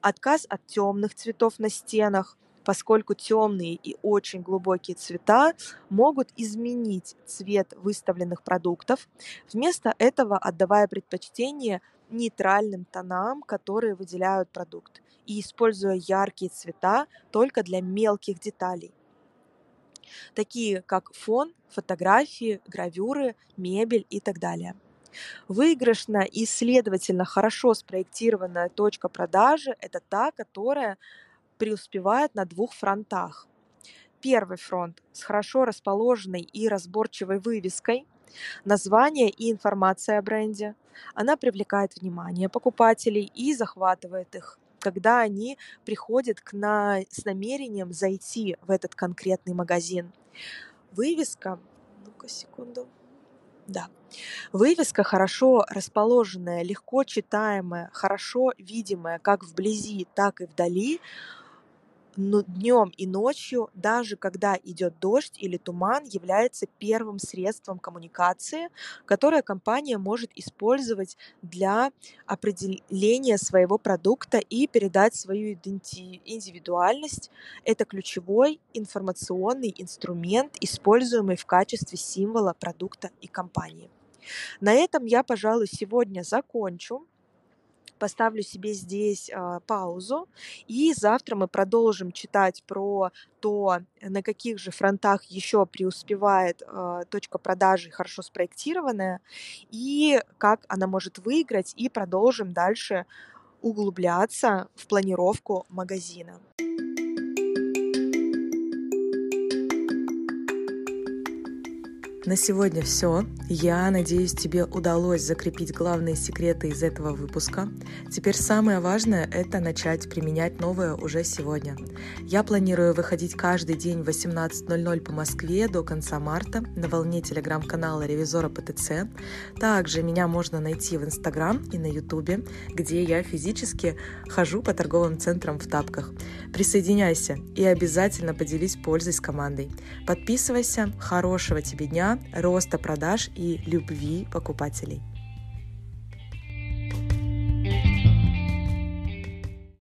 Отказ от темных цветов на стенах, поскольку темные и очень глубокие цвета могут изменить цвет выставленных продуктов, вместо этого отдавая предпочтение нейтральным тонам, которые выделяют продукт, и используя яркие цвета только для мелких деталей. такие как фон, фотографии, гравюры, мебель и так далее. Выигрышная и, следовательно, хорошо спроектированная точка продажи – это та, которая преуспевает на двух фронтах. Первый фронт с хорошо расположенной и разборчивой вывеской, название и информация о бренде. Она привлекает внимание покупателей и захватывает их когда они приходят к на, с намерением зайти в этот конкретный магазин. Вывеска, ну-ка секунду, да. Вывеска хорошо расположенная, легко читаемая, хорошо видимая как вблизи, так и вдали, днем и ночью, даже когда идет дождь или туман, является первым средством коммуникации, которое компания может использовать для определения своего продукта и передать свою индивидуальность. Это ключевой информационный инструмент, используемый в качестве символа продукта и компании. На этом я, пожалуй, сегодня закончу поставлю себе здесь э, паузу, и завтра мы продолжим читать про то, на каких же фронтах еще преуспевает э, точка продажи хорошо спроектированная, и как она может выиграть, и продолжим дальше углубляться в планировку магазина. На сегодня все. Я надеюсь, тебе удалось закрепить главные секреты из этого выпуска. Теперь самое важное – это начать применять новое уже сегодня. Я планирую выходить каждый день в 18.00 по Москве до конца марта на волне телеграм-канала Ревизора ПТЦ. Также меня можно найти в Инстаграм и на Ютубе, где я физически хожу по торговым центрам в тапках. Присоединяйся и обязательно поделись пользой с командой. Подписывайся. Хорошего тебе дня роста продаж и любви покупателей.